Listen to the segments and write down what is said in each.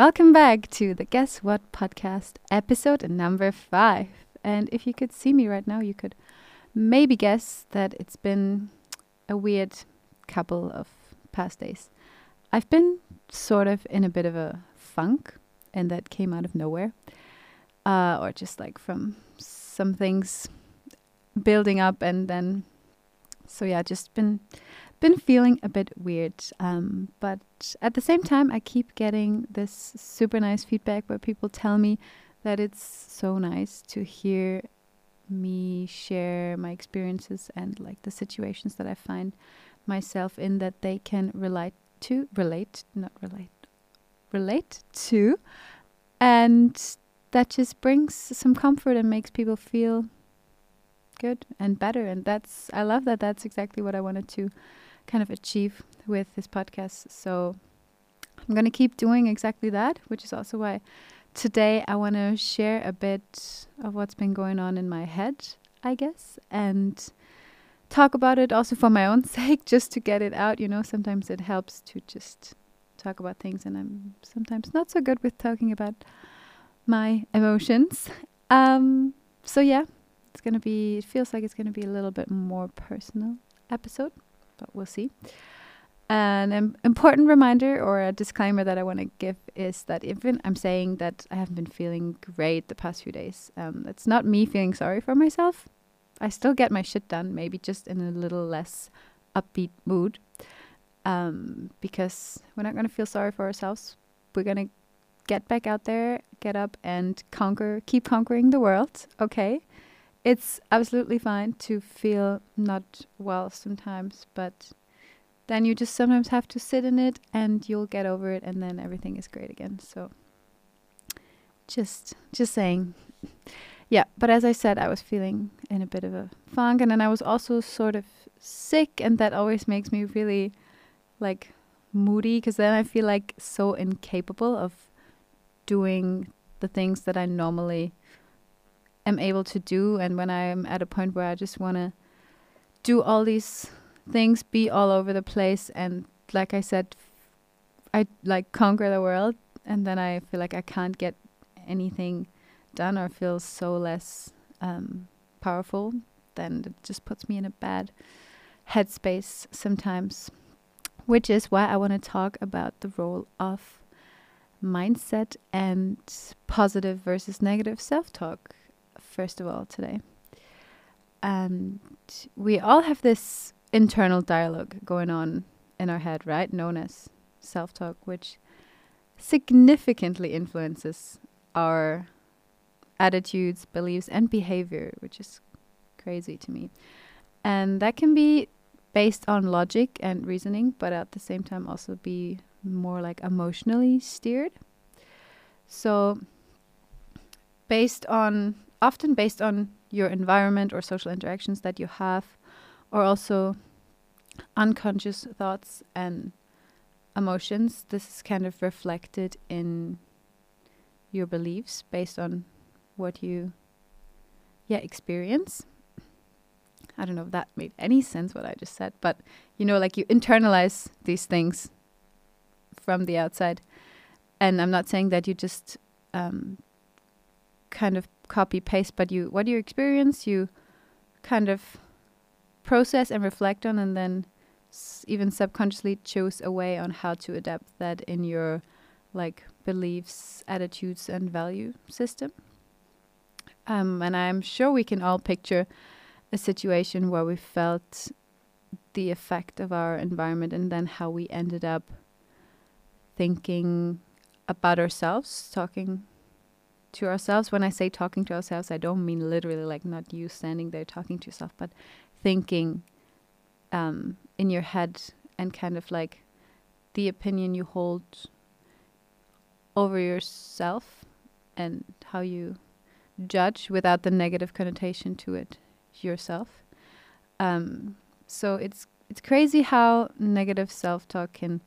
welcome back to the Guess What podcast, episode number five. And if you could see me right now, you could maybe guess that it's been a weird couple of past days. I've been sort of in a bit of a funk, and that came out of nowhere, uh, or just like from some things building up, and then so yeah, just been been feeling a bit weird. Um, but at the same time, I keep getting this super nice feedback where people tell me that it's so nice to hear me share my experiences and like the situations that I find myself in that they can relate to, relate, not relate, relate to. And that just brings some comfort and makes people feel good and better. And that's, I love that. That's exactly what I wanted to kind of achieve with this podcast. So I'm going to keep doing exactly that, which is also why today I want to share a bit of what's been going on in my head, I guess, and talk about it also for my own sake, just to get it out. You know, sometimes it helps to just talk about things, and I'm sometimes not so good with talking about my emotions. Um, so, yeah, it's going to be, it feels like it's going to be a little bit more personal episode but we'll see. An Im important reminder or a disclaimer that I want to give is that even I'm saying that I haven't been feeling great the past few days, um, it's not me feeling sorry for myself. I still get my shit done, maybe just in a little less upbeat mood. Um, because we're not going to feel sorry for ourselves. We're going to get back out there, get up and conquer, keep conquering the world, okay? It's absolutely fine to feel not well sometimes, but then you just sometimes have to sit in it and you'll get over it and then everything is great again. So just just saying. Yeah, but as I said, I was feeling in a bit of a funk and then I was also sort of sick and that always makes me really like moody because then I feel like so incapable of doing the things that I normally am able to do and when I'm at a point where I just want to do all these things, be all over the place and like I said I like conquer the world and then I feel like I can't get anything done or feel so less um, powerful, then it just puts me in a bad headspace sometimes. Which is why I want to talk about the role of mindset and positive versus negative self talk first of all, today. And we all have this internal dialogue going on in our head, right? Known as self talk, which significantly influences our attitudes, beliefs, and behavior, which is crazy to me. And that can be based on logic and reasoning, but at the same time also be more like emotionally steered. So, based on often based on your environment or social interactions that you have, or also unconscious thoughts and emotions. This is kind of reflected in your beliefs based on what you yeah experience. I don't know if that made any sense what I just said, but you know, like you internalize these things from the outside. And I'm not saying that you just um, kind of copy paste, but you what you experience, you kind of process and reflect on, and then even subconsciously choose a way on how to adapt that in your like beliefs, attitudes, and value system. Um, and I'm sure we can all picture a situation where we felt the effect of our environment and then how we ended up thinking about ourselves, talking to ourselves. When I say talking to ourselves, I don't mean literally like not you standing there talking to yourself, but thinking um, in your head and kind of like the opinion you hold over yourself and how you judge without the negative connotation to it yourself. Um, so it's it's crazy how negative self-talk can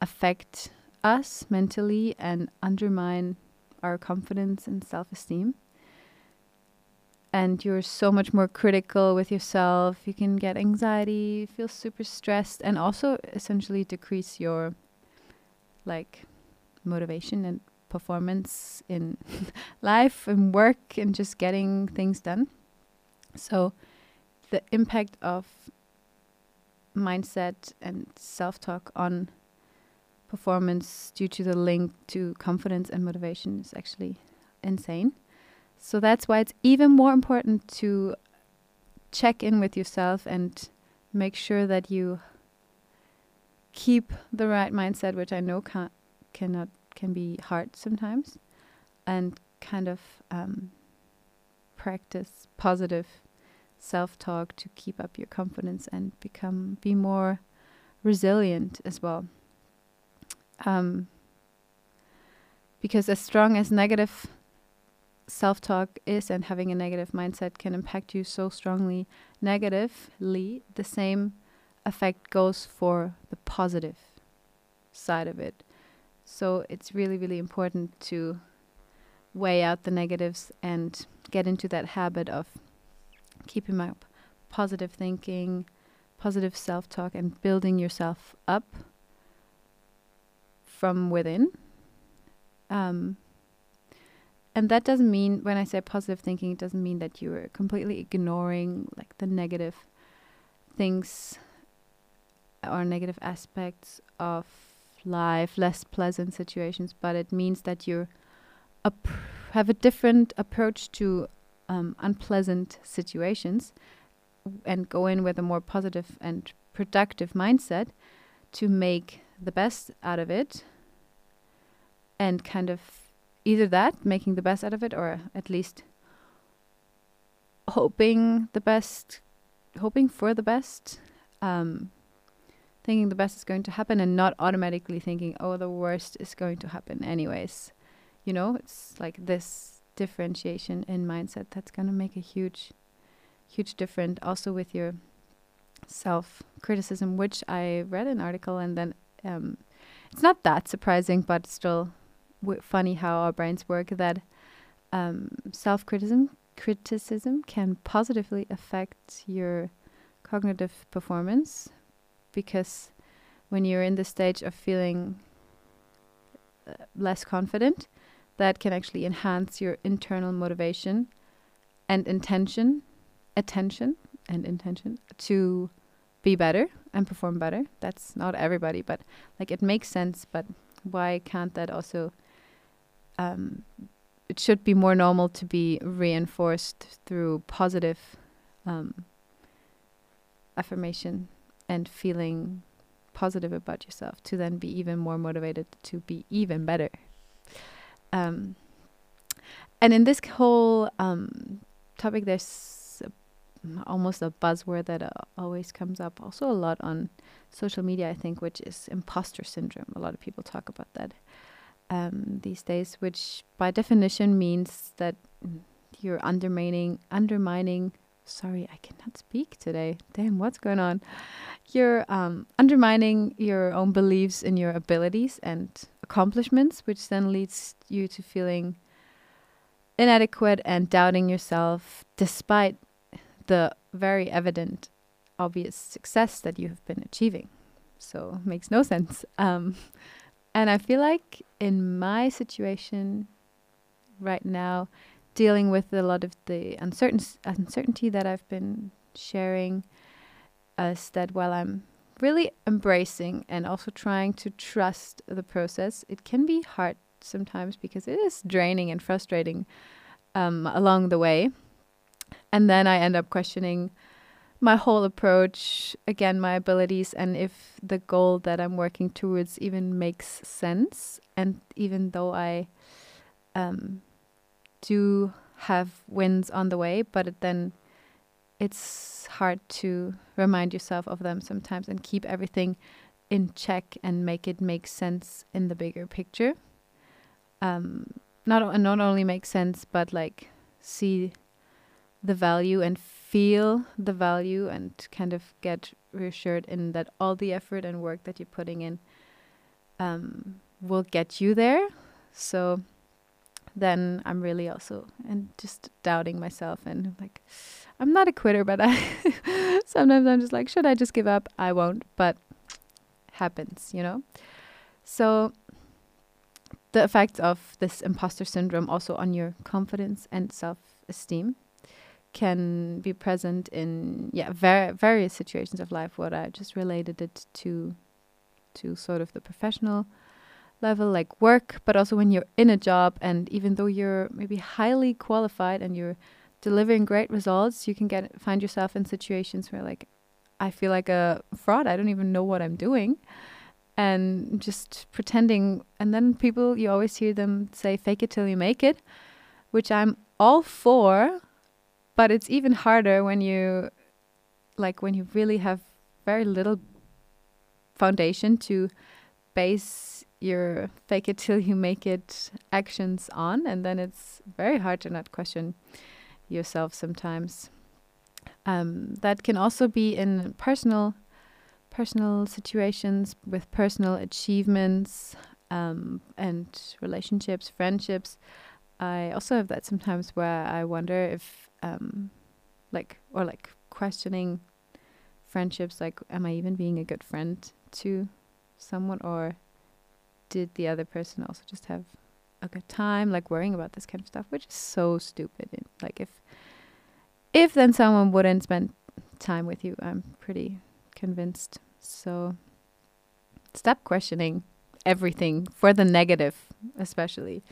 affect us mentally and undermine our confidence and self esteem. And you're so much more critical with yourself. You can get anxiety, feel super stressed, and also essentially decrease your like motivation and performance in life and work and just getting things done. So, the impact of mindset and self talk on performance due to the link to confidence and motivation is actually insane. So that's why it's even more important to check in with yourself and make sure that you keep the right mindset, which I know can cannot can be hard sometimes, and kind of um, practice positive self-talk to keep up your confidence and become be more resilient as well. Um, because as strong as negative self talk is and having a negative mindset can impact you so strongly negatively, the same effect goes for the positive side of it. So it's really, really important to weigh out the negatives and get into that habit of keeping up positive thinking, positive self talk, and building yourself up from within. Um, and that doesn't mean when I say positive thinking, it doesn't mean that you're completely ignoring like the negative things or negative aspects of life, less pleasant situations, but it means that you have a different approach to um, unpleasant situations and go in with a more positive and productive mindset to make the best out of it and kind of either that, making the best out of it, or at least hoping the best, hoping for the best, um, thinking the best is going to happen, and not automatically thinking, oh, the worst is going to happen anyways. You know, it's like this differentiation in mindset that's going to make a huge, huge difference also with your self criticism, which I read an article and then um, it's not that surprising, but still funny how our brains work that um, self criticism criticism can positively affect your cognitive performance because when you're in the stage of feeling uh, less confident that can actually enhance your internal motivation and intention attention and intention to be better and perform better that's not everybody but like it makes sense but why can't that also um, it should be more normal to be reinforced through positive um, affirmation and feeling positive about yourself to then be even more motivated to be even better. Um, and in this whole um, topic, there's almost a buzzword that uh, always comes up, also a lot on social media, I think, which is imposter syndrome. A lot of people talk about that um, these days, which by definition means that you're undermining undermining. Sorry, I cannot speak today. Damn, what's going on? You're um, undermining your own beliefs in your abilities and accomplishments, which then leads you to feeling inadequate and doubting yourself, despite the very evident, obvious success that you have been achieving. So makes no sense. Um, and I feel like in my situation right now, dealing with a lot of the uncertain uncertainty that I've been sharing, is that while I'm really embracing and also trying to trust the process, it can be hard sometimes because it is draining and frustrating um, along the way. And then I end up questioning my whole approach, again, my abilities, and if the goal that I'm working towards even makes sense. And even though I um, do have wins on the way, but it then it's hard to remind yourself of them sometimes and keep everything in check and make it make sense in the bigger picture. Um, not not only make sense, but like see the value and feel the value and kind of get reassured in that all the effort and work that you're putting in um, will get you there. So then I'm really also and just doubting myself and like I'm not a quitter, but I sometimes I'm just like, should I just give up? I won't, but happens, you know. So the effects of this imposter syndrome also on your confidence and self-esteem can be present in yeah ver- various situations of life what i just related it to to sort of the professional level like work but also when you're in a job and even though you're maybe highly qualified and you're delivering great results you can get find yourself in situations where like i feel like a fraud. I don't even know what i'm doing. And just pretending and then people you always hear them say fake it till you make it which i'm all for but it's even harder when you like when you really have very little foundation to base your fake it till you make it actions on and then it's very hard to not question yourself sometimes. Um, that can also be in personal personal situations with personal achievements um, and relationships friendships i also have that sometimes where i wonder if um, like or like questioning friendships like am i even being a good friend to someone or did the other person also just have a good time like worrying about this kind of stuff which is so stupid and like if if then someone wouldn't spend time with you i'm pretty convinced. So stop questioning everything for the negative especially.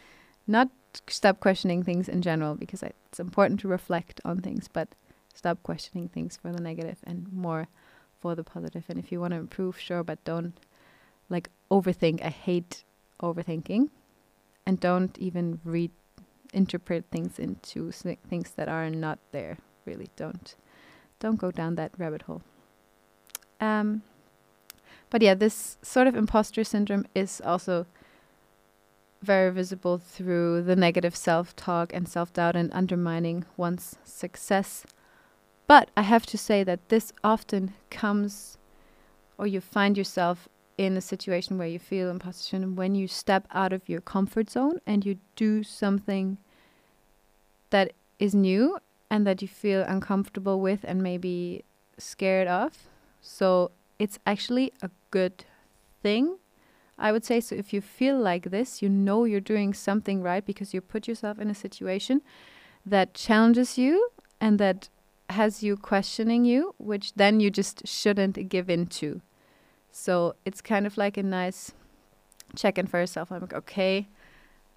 Not stop questioning things in general because it's important to reflect on things but stop questioning things for the negative and more for the positive. and if you want to improve sure but don't like overthink. I hate overthinking. And don't even read interpret things into things that are not there really. Don't don't go down that rabbit hole. Um but yeah this sort of imposter syndrome is also very visible through the negative self-talk and self-doubt and undermining one's success but i have to say that this often comes or you find yourself in a situation where you feel imposter syndrome when you step out of your comfort zone and you do something that is new and that you feel uncomfortable with and maybe scared of. So it's actually a good thing, I would say. So if you feel like this, you know you're doing something right because you put yourself in a situation that challenges you and that has you questioning you, which then you just shouldn't give in to. So it's kind of like a nice check in for yourself. I'm like, okay,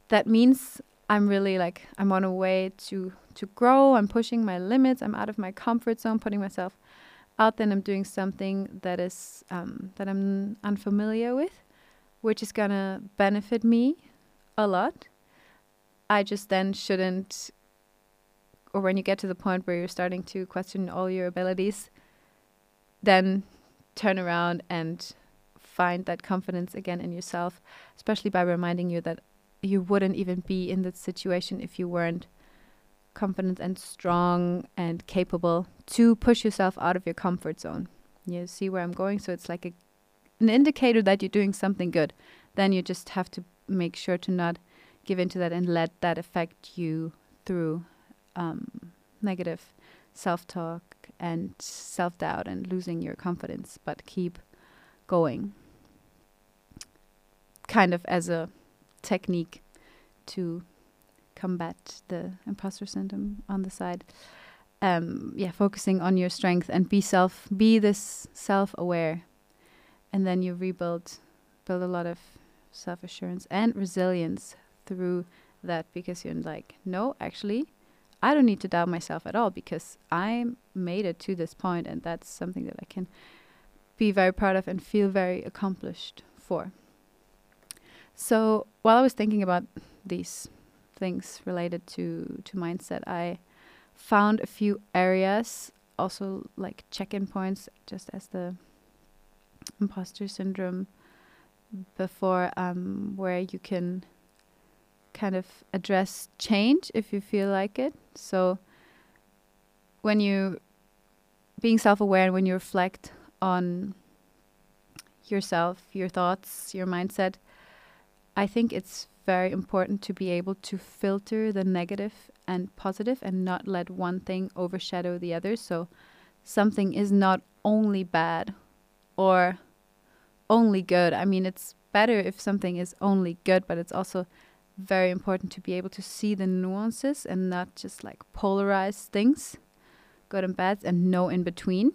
that means I'm really like I'm on a way to to grow. I'm pushing my limits. I'm out of my comfort zone, putting myself out there. And I'm doing something that is um, that I'm unfamiliar with, which is gonna benefit me a lot. I just then shouldn't, or when you get to the point where you're starting to question all your abilities, then turn around and find that confidence again in yourself, especially by reminding you that you wouldn't even be in that situation if you weren't confident and strong and capable to push yourself out of your comfort zone. You see where I'm going? So it's like a, an indicator that you're doing something good. Then you just have to make sure to not give into that and let that affect you through um, negative self talk and self doubt and losing your confidence, but keep going. Kind of as a technique to combat the imposter syndrome on the side. Um, yeah, focusing on your strength and be self, be this self aware, and then you rebuild, build a lot of self assurance and resilience through that because you're like, no, actually, I don't need to doubt myself at all because I made it to this point and that's something that I can be very proud of and feel very accomplished for. So while I was thinking about these things related to to mindset, I found a few areas also like check-in points just as the imposter syndrome before um, where you can kind of address change if you feel like it. So when you being self-aware and when you reflect on yourself, your thoughts, your mindset, I think it's very important to be able to filter the negative and positive and not let one thing overshadow the other. So something is not only bad or only good. I mean, it's better if something is only good, but it's also very important to be able to see the nuances and not just like polarize things, good and bad, and no in between.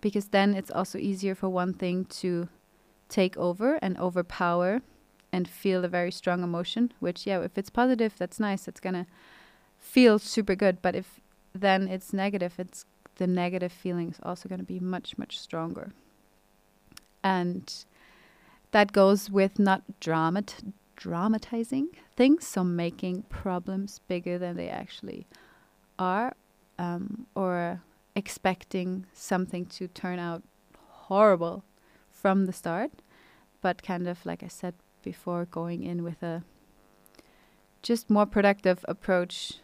Because then it's also easier for one thing to take over and overpower and feel a very strong emotion, which, yeah, if it's positive, that's nice. It's going to feel super good. But if then it's negative, it's the negative feeling is also going to be much, much stronger. And that goes with not dramat dramatizing things, so making problems bigger than they actually are, um, or expecting something to turn out horrible from the start, but kind of like I said before, going in with a just more productive approach,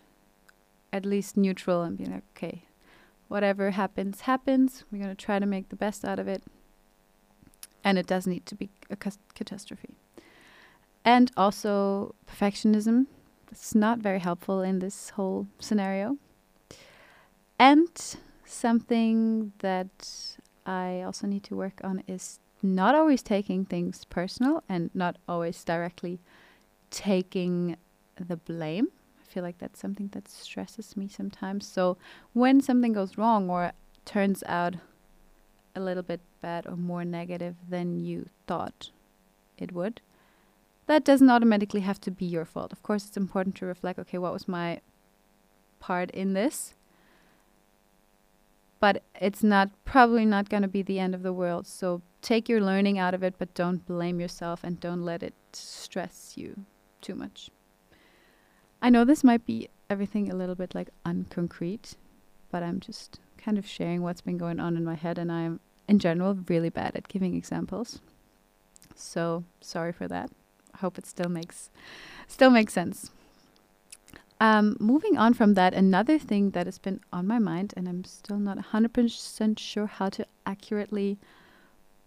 at least neutral, and being like, okay, whatever happens, happens. We're going to try to make the best out of it. And it does need to be a catastrophe and also perfectionism. It's not very helpful in this whole scenario. And something that I also need to work on is not always taking things personal and not always directly taking the blame. I feel like that's something that stresses me sometimes. So when something goes wrong or turns out a little bit bad or more negative than you thought it would, that doesn't automatically have to be your fault. Of course, it's important to reflect okay, what was my part in this? But it's not probably not going to be the end of the world. So take your learning out of it, but don't blame yourself and don't let it stress you too much. I know this might be everything a little bit like unconcrete, but I'm just kind of sharing what's been going on in my head, and I'm in general really bad at giving examples. So sorry for that I hope it still makes still makes sense. Um, moving on from that, another thing that has been on my mind, and I'm still not 100% sure how to accurately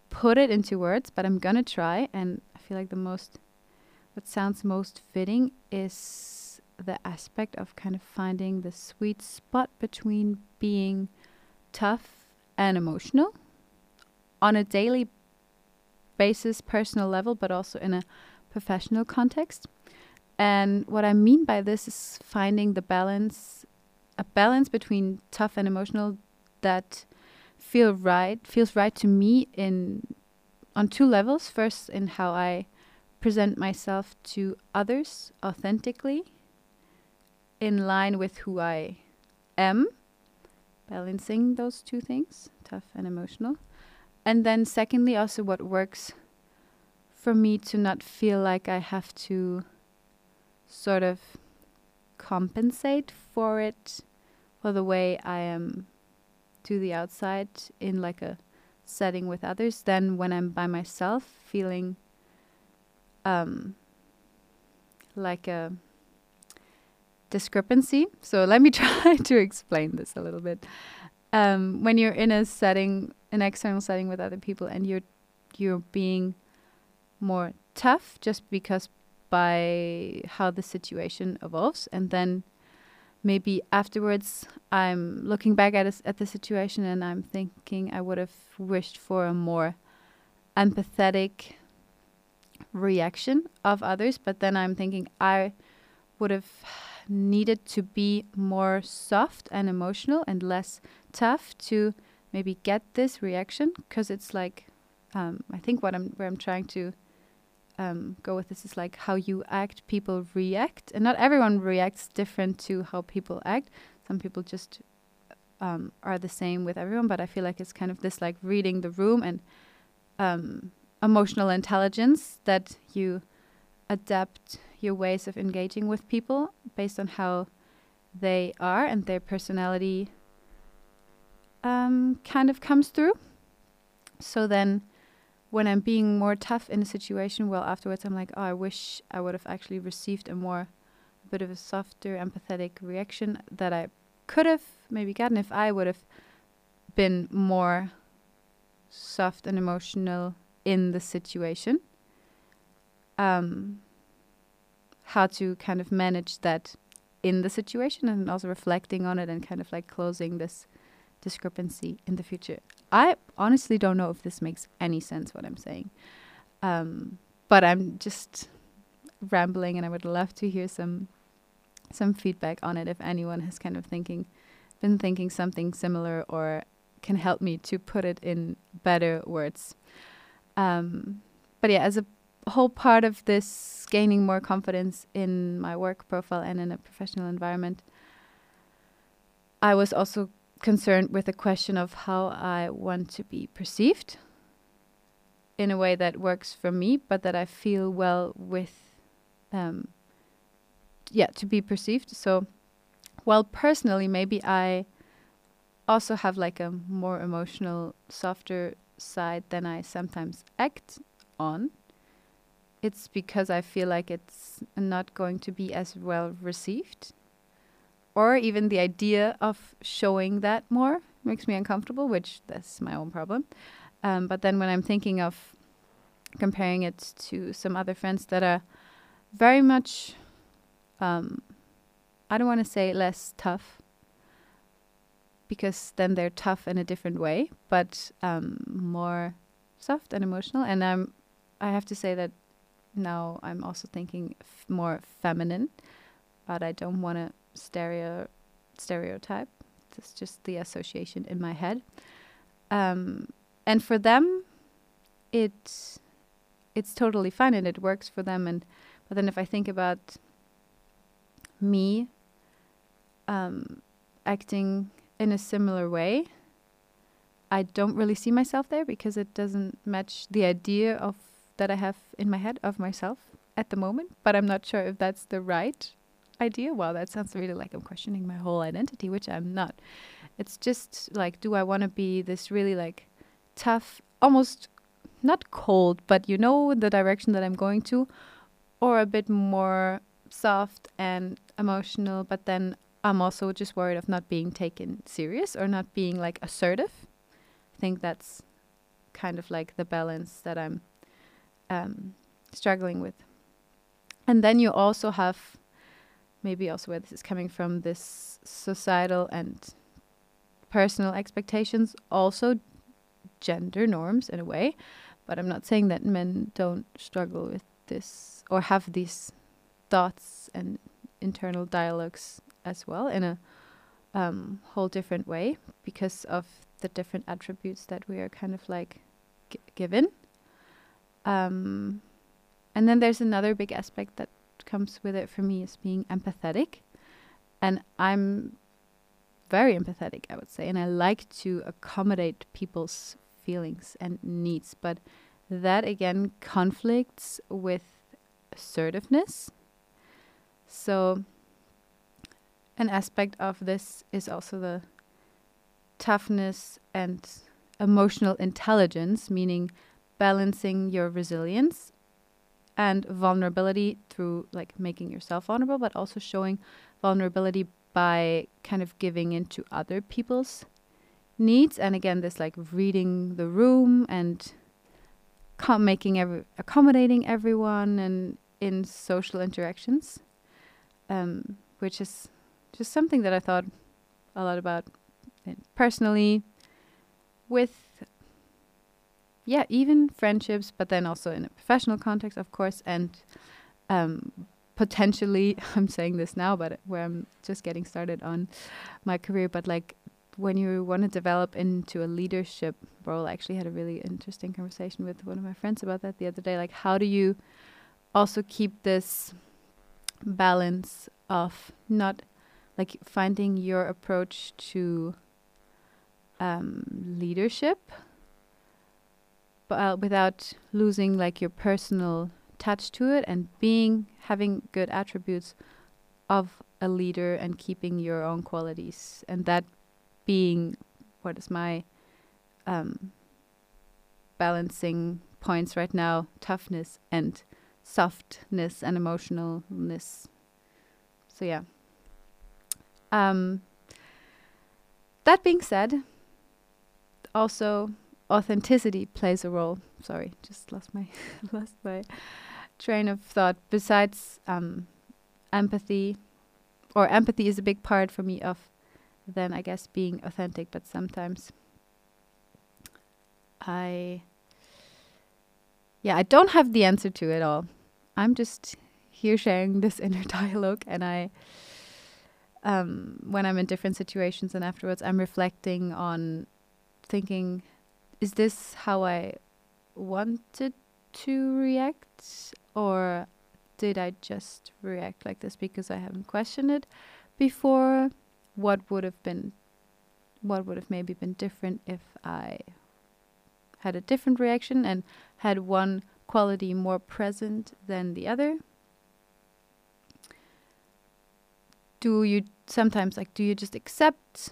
put it into words, but I'm gonna try. And I feel like the most, what sounds most fitting is the aspect of kind of finding the sweet spot between being tough and emotional on a daily basis, personal level, but also in a professional context. And what I mean by this is finding the balance, a balance between tough and emotional that feel right, feels right to me in on two levels. First, in how I present myself to others authentically, in line with who I am, balancing those two things, tough and emotional. And then secondly, also what works for me to not feel like I have to sort of compensate for it for the way I am to the outside in like a setting with others then when I'm by myself feeling um like a discrepancy. So let me try to explain this a little bit. Um, when you're in a setting, an external setting with other people, and you're you're being more tough just because by how the situation evolves. And then maybe afterwards I'm looking back at at the situation and I'm thinking I would have wished for a more empathetic reaction of others. But then I'm thinking I would have needed to be more soft and emotional and less tough to maybe get this reaction because it's like um, I think what I'm where I'm trying to um, go with this is like how you act, people react, and not everyone reacts different to how people act. Some people just um, are the same with everyone, but I feel like it's kind of this like reading the room and um, emotional intelligence that you adapt your ways of engaging with people based on how they are and their personality um, kind of comes through. So then when I'm being more tough in a situation, well, afterwards I'm like, oh, I wish I would have actually received a more, a bit of a softer, empathetic reaction that I could have maybe gotten if I would have been more soft and emotional in the situation. Um, how to kind of manage that in the situation and also reflecting on it and kind of like closing this discrepancy in the future. I honestly don't know if this makes any sense what I'm saying. Um, but I'm just rambling, and I would love to hear some some feedback on it if anyone has kind of thinking been thinking something similar or can help me to put it in better words. Um, but yeah, as a whole part of this gaining more confidence in my work profile and in a professional environment, I was also concerned with the question of how I want to be perceived in a way that works for me, but that I feel well with, um, yeah, to be perceived. So, while personally, maybe I also have like a more emotional, softer side than I sometimes act on. It's because I feel like it's not going to be as well received. Or even the idea of showing that more makes me uncomfortable, which that's my own problem. Um, but then when I'm thinking of comparing it to some other friends that are very much, um, I don't want to say less tough, because then they're tough in a different way, but um, more soft and emotional. And I'm, I have to say that now I'm also thinking more feminine, but I don't want to stereo stereotype. It's just the association in my head. Um, and for them, it it's totally fine and it works for them. And but then if I think about me um, acting in a similar way, I don't really see myself there because it doesn't match the idea of that I have in my head of myself at the moment. But I'm not sure if that's the right idea. Well, that sounds really like I'm questioning my whole identity, which I'm not. It's just like, do I want to be this really like tough, almost not cold, but you know the direction that I'm going to, or a bit more soft and emotional, but then I'm also just worried of not being taken serious or not being like assertive. I think that's kind of like the balance that I'm um, struggling with. And then you also have maybe also where this is coming from this societal and personal expectations, also gender norms in a way. But I'm not saying that men don't struggle with this or have these thoughts and internal dialogues as well in a um, whole different way because of the different attributes that we are kind of like given. Um, and then there's another big aspect that comes with it for me is being empathetic. And I'm very empathetic, I would say, and I like to accommodate people's feelings and needs. But that again conflicts with assertiveness. So an aspect of this is also the toughness and emotional intelligence, meaning balancing your resilience and vulnerability through like making yourself vulnerable, but also showing vulnerability by kind of giving into other people's needs. And again, this like reading the room and com- making every accommodating everyone and in social interactions, um, which is just something that I thought a lot about personally with yeah even friendships but then also in a professional context of course and um, potentially i'm saying this now but where i'm just getting started on my career but like when you want to develop into a leadership role i actually had a really interesting conversation with one of my friends about that the other day like how do you also keep this balance of not like finding your approach to um, leadership, uh, without losing like your personal touch to it and being having good attributes of a leader and keeping your own qualities and that being what is my um, balancing points right now toughness and softness and emotionalness. So yeah. Um, that being said, also authenticity plays a role. Sorry, just lost my lost my train of thought. Besides um, empathy, or empathy is a big part for me of then I guess being authentic. But sometimes I yeah, I don't have the answer to it all. I'm just here sharing this inner dialogue, and I, um, when I'm in different situations and afterwards, I'm reflecting on thinking, is this how I wanted to react, or did I just react like this because I haven't questioned it before? What would have been, what would have maybe been different if I had a different reaction and had one quality more present than the other? Do you sometimes like do you just accept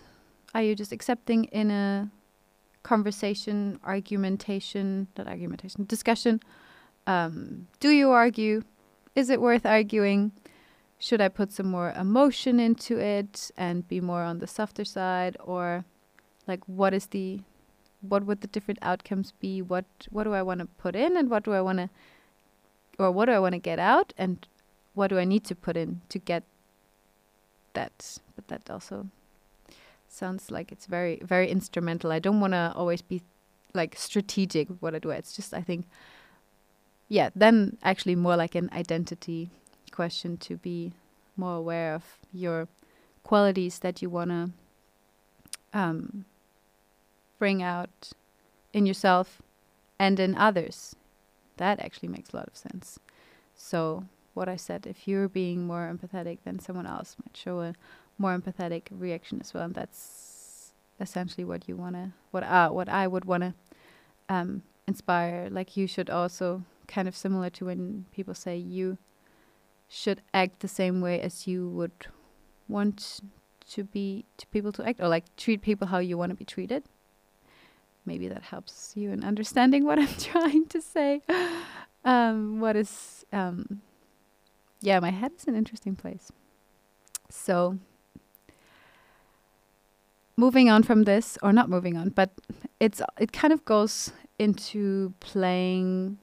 are you just accepting in a conversation, argumentation, not argumentation, discussion? Um, do you argue? Is it worth arguing? Should I put some more emotion into it and be more on the softer side or like what is the what would the different outcomes be? What what do I want to put in and what do I want to or what do I want to get out and what do I need to put in to get that? But that also sounds like it's very very instrumental. I don't want to always be like strategic with what I do. It's just I think yeah, then actually more like an identity question to be more aware of your qualities that you want to um, bring out in yourself and in others. That actually makes a lot of sense. So, what I said, if you're being more empathetic, then someone else might show a more empathetic reaction as well. And that's essentially what you want to, what, uh, what I would want to um, inspire. Like, you should also, kind of similar to when people say you should act the same way as you would want to be to people to act or like treat people how you want to be treated maybe that helps you in understanding what I'm trying to say. Um, what is, um, yeah, my head is an interesting place. So, moving on from this, or not moving on, but it's it kind of goes into playing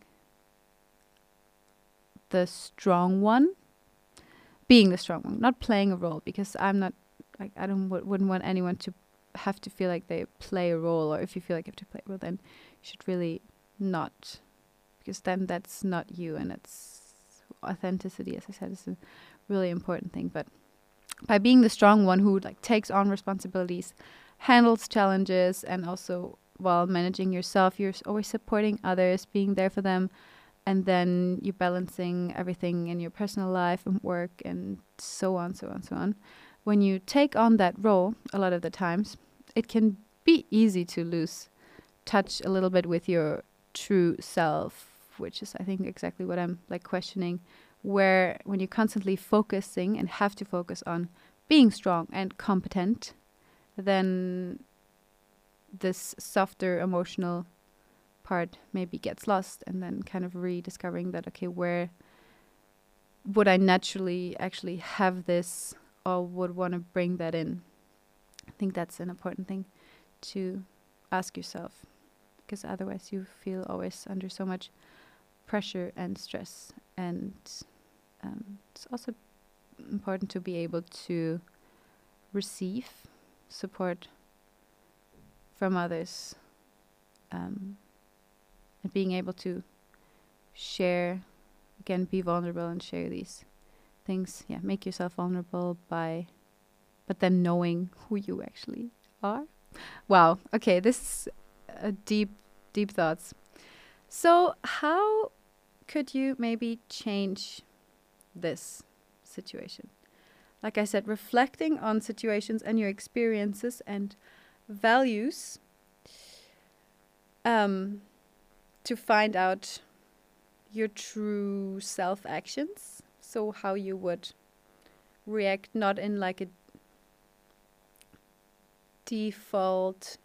the strong one, being the strong one, not playing a role because I'm not like I don't w- wouldn't want anyone to have to feel like they play a role, or if you feel like you have to play a role, then you should really not, because then that's not you, and it's authenticity. As I said, is a really important thing. But by being the strong one who like takes on responsibilities, handles challenges, and also while managing yourself, you're always supporting others, being there for them, and then you're balancing everything in your personal life and work and so on, so on, so on. When you take on that role, a lot of the times, it can be easy to lose touch a little bit with your true self, which is I think exactly what I'm like questioning where when you're constantly focusing and have to focus on being strong and competent, then this softer emotional part maybe gets lost and then kind of rediscovering that okay where would I naturally actually have this or would want to bring that in I think that's an important thing to ask yourself because otherwise you feel always under so much pressure and stress. And um, it's also important to be able to receive support from others um, and being able to share again be vulnerable and share these things yeah make yourself vulnerable by but then knowing who you actually are. Wow. Okay, this is a deep, deep thoughts. So, how could you maybe change this situation? Like I said, reflecting on situations and your experiences and values um, to find out your true self actions. So, how you would react, not in like a default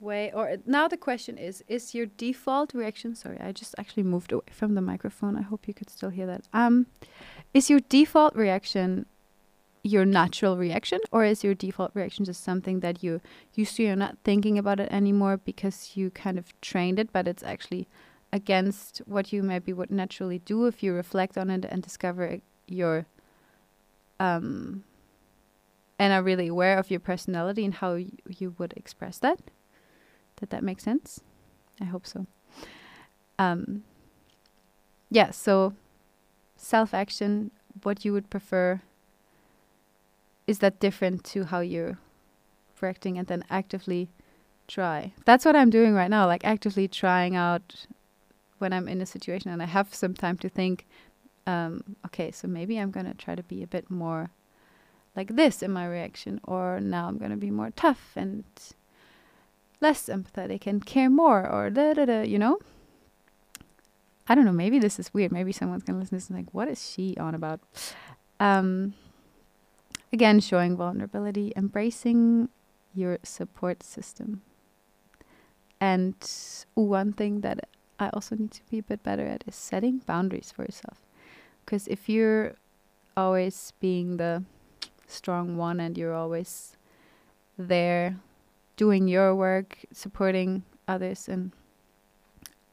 way or now the question is is your default reaction sorry i just actually moved away from the microphone i hope you could still hear that um is your default reaction your natural reaction or is your default reaction just something that you used to you're not thinking about it anymore because you kind of trained it but it's actually against what you maybe would naturally do if you reflect on it and discover your um and are really aware of your personality and how you would express that. Did that make sense? I hope so. Um, yeah, so self action, what you would prefer, is that different to how you're reacting and then actively try? That's what I'm doing right now, like actively trying out when I'm in a situation and I have some time to think, um, okay, so maybe I'm going to try to be a bit more like this in my reaction, or now I'm going to be more tough and less empathetic and care more, or da da da, you know? I don't know, maybe this is weird. Maybe someone's going to listen to this and like, what is she on about? Um, again, showing vulnerability, embracing your support system. And one thing that I also need to be a bit better at is setting boundaries for yourself. Because if you're always being the strong one and you're always there doing your work, supporting others, and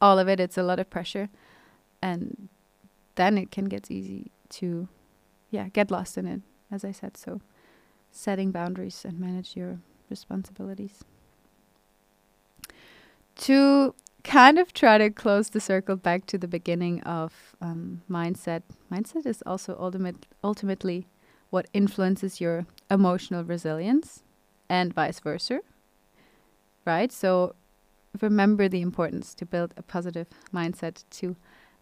all of it, it's a lot of pressure. And then it can get easy to, yeah, get lost in it, as I said. So, setting boundaries and manage your responsibilities. To kind of try to close the circle back to the beginning of um, mindset. Mindset is also ultimate, ultimately what influences your emotional resilience and vice versa. Right? So remember the importance to build a positive mindset to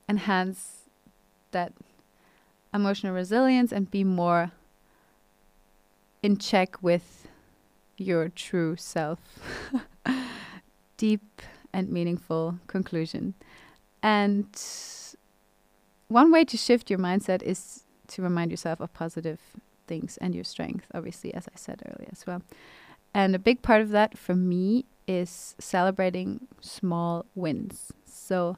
enhance that emotional resilience and be more in check with your true self. Deep and meaningful conclusion. And one way to shift your mindset is to remind yourself of positive things and your strength, obviously, as I said earlier as well. And a big part of that for me is celebrating small wins. So,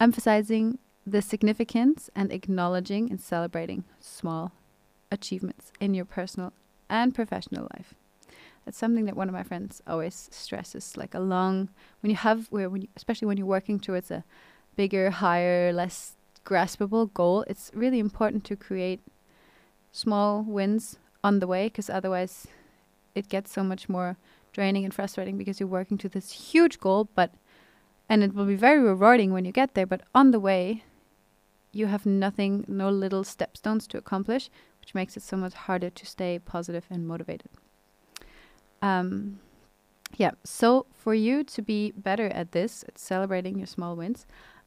emphasizing the significance and acknowledging and celebrating small achievements in your personal and professional life. That's something that one of my friends always stresses. Like a long, when you have, where when you, especially when you're working towards a bigger, higher, less graspable goal, it's really important to create small wins on the way, because otherwise, it gets so much more draining and frustrating because you're working to this huge goal, but and it will be very rewarding when you get there, but on the way, you have nothing, no little stepstones to accomplish, which makes it so much harder to stay positive and motivated. Um, yeah, so for you to be better at this, at celebrating your small wins,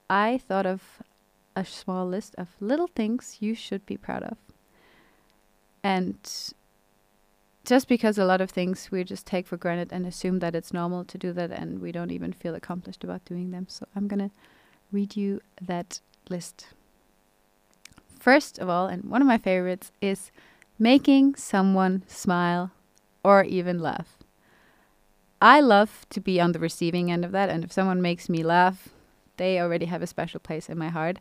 I thought of a small list of little things you should be proud of. And just because a lot of things we just take for granted and assume that it's normal to do that and we don't even feel accomplished about doing them. So I'm going to read you that list. First of all, and one of my favorites is making someone smile or even laugh. I love to be on the receiving end of that, and if someone makes me laugh, they already have a special place in my heart.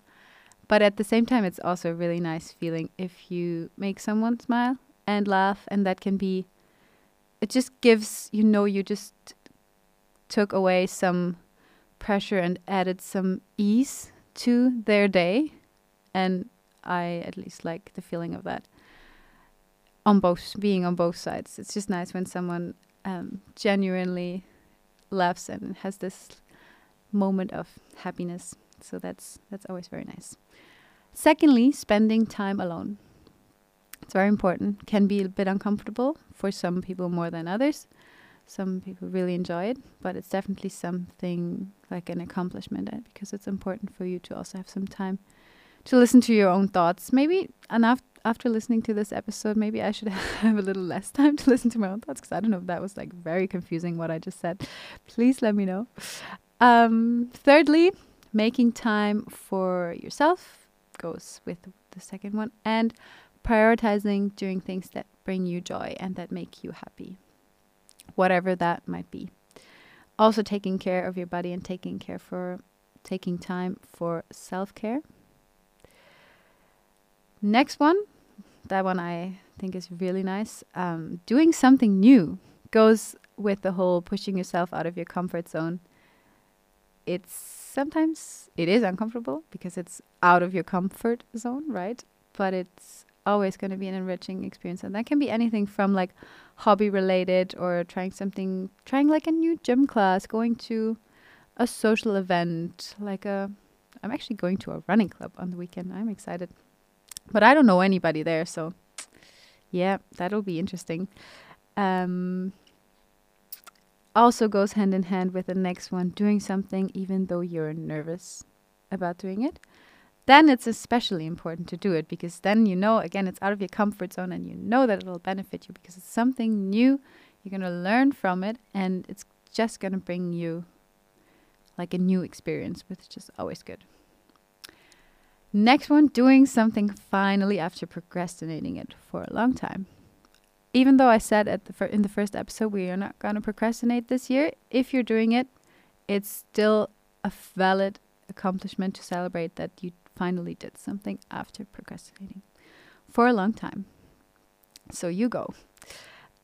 But at the same time, it's also a really nice feeling if you make someone smile and laugh, and that can be, it just gives, you know, you just took away some pressure and added some ease to their day. And I at least like the feeling of that on both being on both sides. It's just nice when someone um, genuinely laughs and has this moment of happiness. So that's that's always very nice. Secondly, spending time alone. It's very important. Can be a bit uncomfortable for some people more than others. Some people really enjoy it, but it's definitely something like an accomplishment uh, because it's important for you to also have some time to listen to your own thoughts. Maybe enough after listening to this episode, maybe I should have a little less time to listen to my own thoughts because I don't know if that was like very confusing what I just said. Please let me know. Um, thirdly, making time for yourself goes with the second one, and prioritizing doing things that bring you joy and that make you happy, whatever that might be. Also, taking care of your body and taking care for taking time for self care Next one, that one I think is really nice. Um, doing something new goes with the whole pushing yourself out of your comfort zone. It's sometimes it is uncomfortable because it's out of your comfort zone, right? But it's always going to be an enriching experience and that can be anything from like hobby related or trying something trying like a new gym class going to a social event, like a. I'm actually going to a running club on the weekend. I'm excited, but I don't know anybody there, so yeah, that'll be interesting. Um, also goes hand in hand with the next one doing something even though you're nervous about doing it then it's especially important to do it because then you know again it's out of your comfort zone and you know that it'll benefit you because it's something new. You're going to learn from it and it's just going to bring you like a new experience which is always good. Next one doing something finally after procrastinating it for a long time. Even though I said at the in the first episode we are not going to procrastinate this year, if you're doing it, it's still a valid accomplishment to celebrate that you finally did something after procrastinating for a long time. So you go.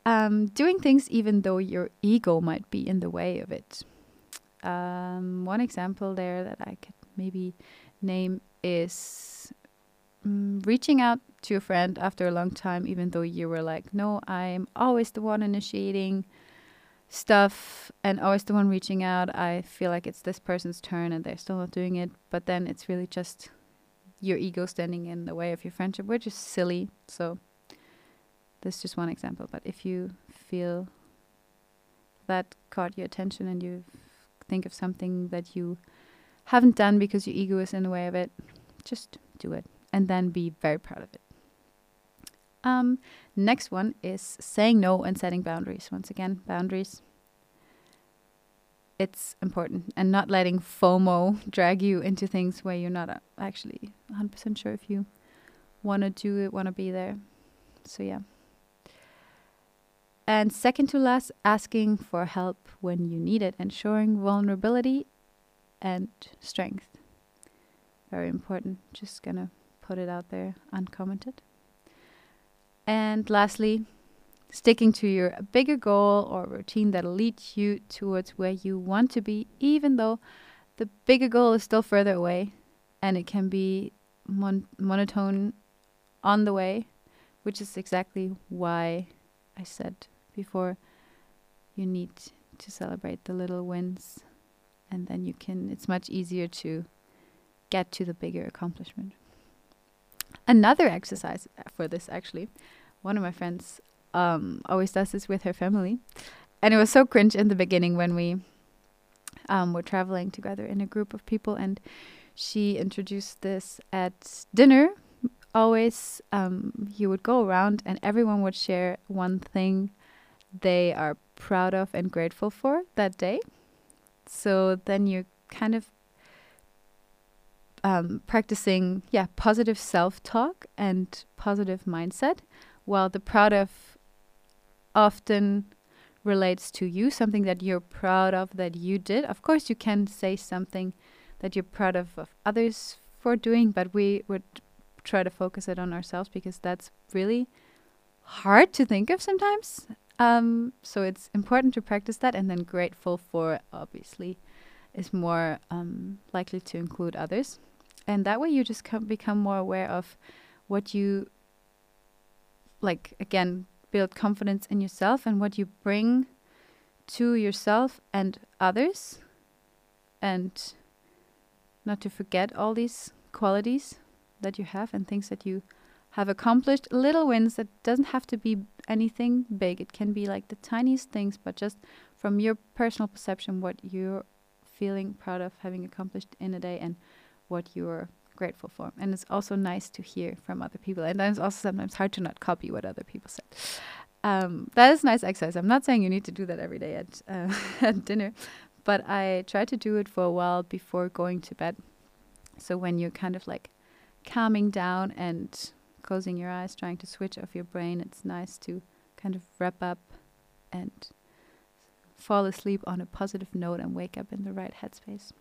Um, doing things even though your ego might be in the way of it. Um, one example there that I could maybe name is mm, reaching out to a friend after a long time, even though you were like, no, I'm always the one initiating stuff and always the one reaching out. I feel like it's this person's turn and they're still not doing it. But then it's really just your ego standing in the way of your friendship, which is silly. So this is just one example. But if you feel that caught your attention and you think of something that you haven't done because your ego is in the way of it, just do it and then be very proud of it. Um, next one is saying no and setting boundaries. Once again, boundaries. It's important and not letting FOMO drag you into things where you're not uh, actually 100% sure if you want to do it, want to be there. So, yeah. And second to last, asking for help when you need it ensuring vulnerability and strength. Very important. Just gonna put it out there uncommented. And lastly, sticking to your bigger goal or routine that'll lead you towards where you want to be, even though the bigger goal is still further away and it can be mon- monotone on the way, which is exactly why I said before you need to celebrate the little wins and then you can it's much easier to get to the bigger accomplishment another exercise for this actually. One of my friends um, always does this with her family, and it was so cringe in the beginning when we um, were traveling together in a group of people, and she introduced this at dinner. Always, um, you would go around, and everyone would share one thing they are proud of and grateful for that day. So then you're kind of um, practicing, yeah, positive self talk and positive mindset, while the proud of often relates to you, something that you're proud of that you did. Of course, you can say something that you're proud of, of others for doing, but we would try to focus it on ourselves because that's really hard to think of sometimes. Um, so it's important to practice that, and then grateful for obviously is more um, likely to include others and that way you just become more aware of what you like again build confidence in yourself and what you bring to yourself and others and not to forget all these qualities that you have and things that you have accomplished. Little wins that doesn't have to be anything big. It can be like the tiniest things but just from your personal perception what you're feeling proud of having accomplished in a day and what you're grateful for. And it's also nice to hear from other people. And it's also sometimes hard to not copy what other people said. Um, that is nice exercise. I'm not saying you need to do that every day at uh, at dinner, but I try to do it for a while before going to bed. So when you're kind of like calming down and closing your eyes, trying to switch off your brain, it's nice to kind of wrap up and fall asleep on a positive note and wake up in the right headspace.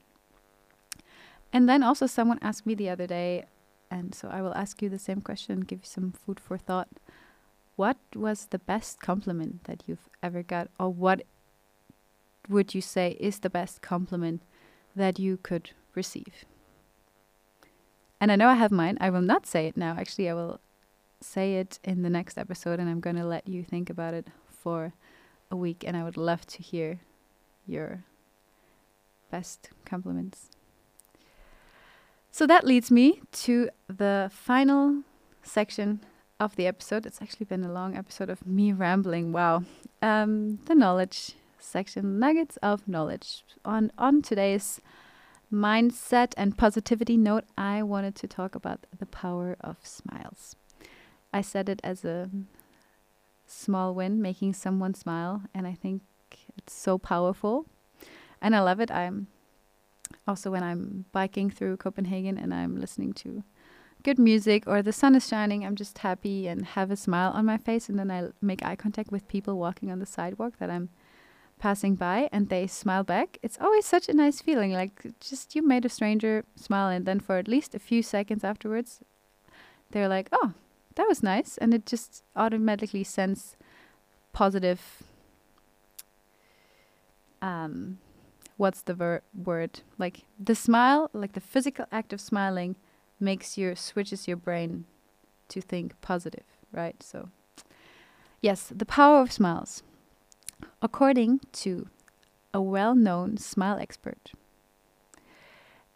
And then also, someone asked me the other day, and so I will ask you the same question, give you some food for thought. What was the best compliment that you've ever got, or what would you say is the best compliment that you could receive? And I know I have mine. I will not say it now. Actually, I will say it in the next episode, and I'm going to let you think about it for a week. And I would love to hear your best compliments. So that leads me to the final section of the episode. It's actually been a long episode of me rambling. Wow. Um, the knowledge section, nuggets of knowledge. On on today's mindset and positivity note, I wanted to talk about the power of smiles. I said it as a small win, making someone smile, and I think it's so powerful. And I love it. I'm also when I'm biking through Copenhagen and I'm listening to good music or the sun is shining, I'm just happy and have a smile on my face. And then I make eye contact with people walking on the sidewalk that I'm passing by and they smile back. It's always such a nice feeling. Like just you made a stranger smile, and then for at least a few seconds afterwards, they're like, oh, that was nice. And it just automatically sends positive. Um, what's the ver- word? Like the smile, like the physical act of smiling makes your switches your brain to think positive, right? So, yes, the power of smiles. According to a well known smile expert,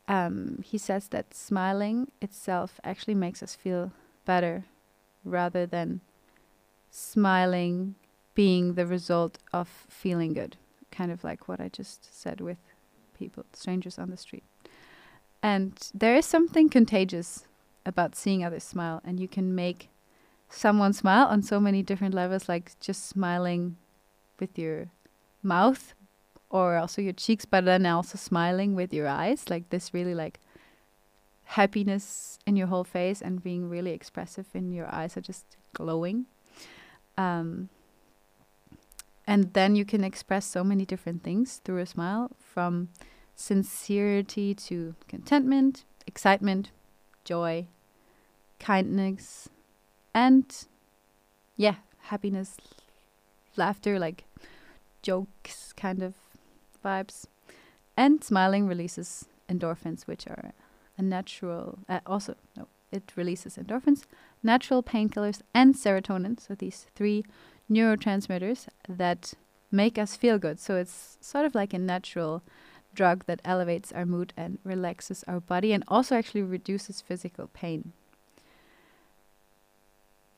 um, he says that smiling itself actually makes us feel better rather than smiling being the result of feeling good. Kind of like what I just said with people, strangers on the street. And there is something contagious about seeing others smile, and you can make someone smile on so many different levels, like just smiling with your mouth or also your cheeks, but then also smiling with your eyes, like this really like happiness in your whole face and being really expressive in your eyes are just glowing. Um, and then you can express so many different things through a smile from sincerity to contentment, excitement, joy, kindness, and yeah, happiness, laughter, like jokes kind of vibes. And smiling releases endorphins, which are a natural, uh, also, no, it releases endorphins, natural painkillers, and serotonin. So these three neurotransmitters that make us feel good. So it's sort of like a natural drug that elevates our mood and relaxes our body and also actually reduces physical pain.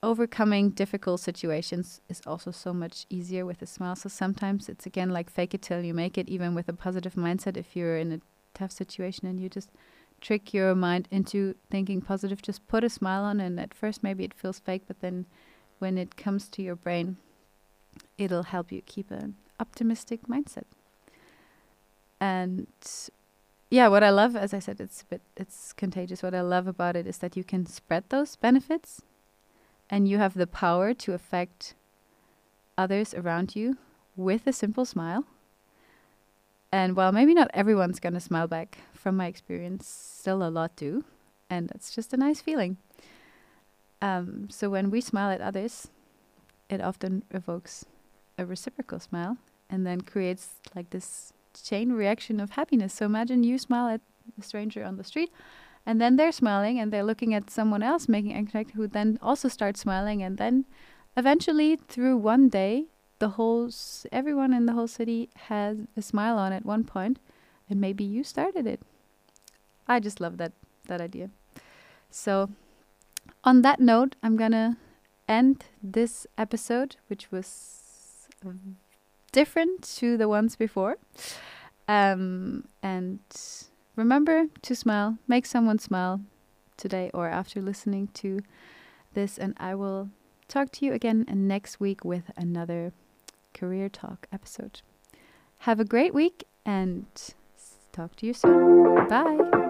Overcoming difficult situations is also so much easier with a smile. So sometimes it's again like fake it till you make it, even with a positive mindset. If you're in a tough situation and you just trick your mind into thinking positive, just put a smile on, and at first maybe it feels fake, but then when it comes to your brain, it'll help you keep an optimistic mindset. And yeah what i love as i said it's a bit it's contagious. What i love about it is that you can spread those benefits and you have the power to affect others around you with a simple smile. And while maybe not everyone's to smile back from my experience still a lot do. And that's just a nice feeling um, so when we smile at others it often evokes a reciprocal smile and then creates like this chain reaction of happiness. So imagine you smile at a stranger on the street, and then they're smiling and they're looking at someone else making eye contact who then also starts smiling, and then eventually through one day, the whole everyone in the whole city has a smile on at one point, and maybe you started it. I just love that that idea. So, on that note, I'm gonna end this episode, which was different to the ones before. Um, and remember to smile, make someone smile today or after listening to this. And I will talk to you again next week with another Career Talk episode. Have a great week and talk to you soon. Bye.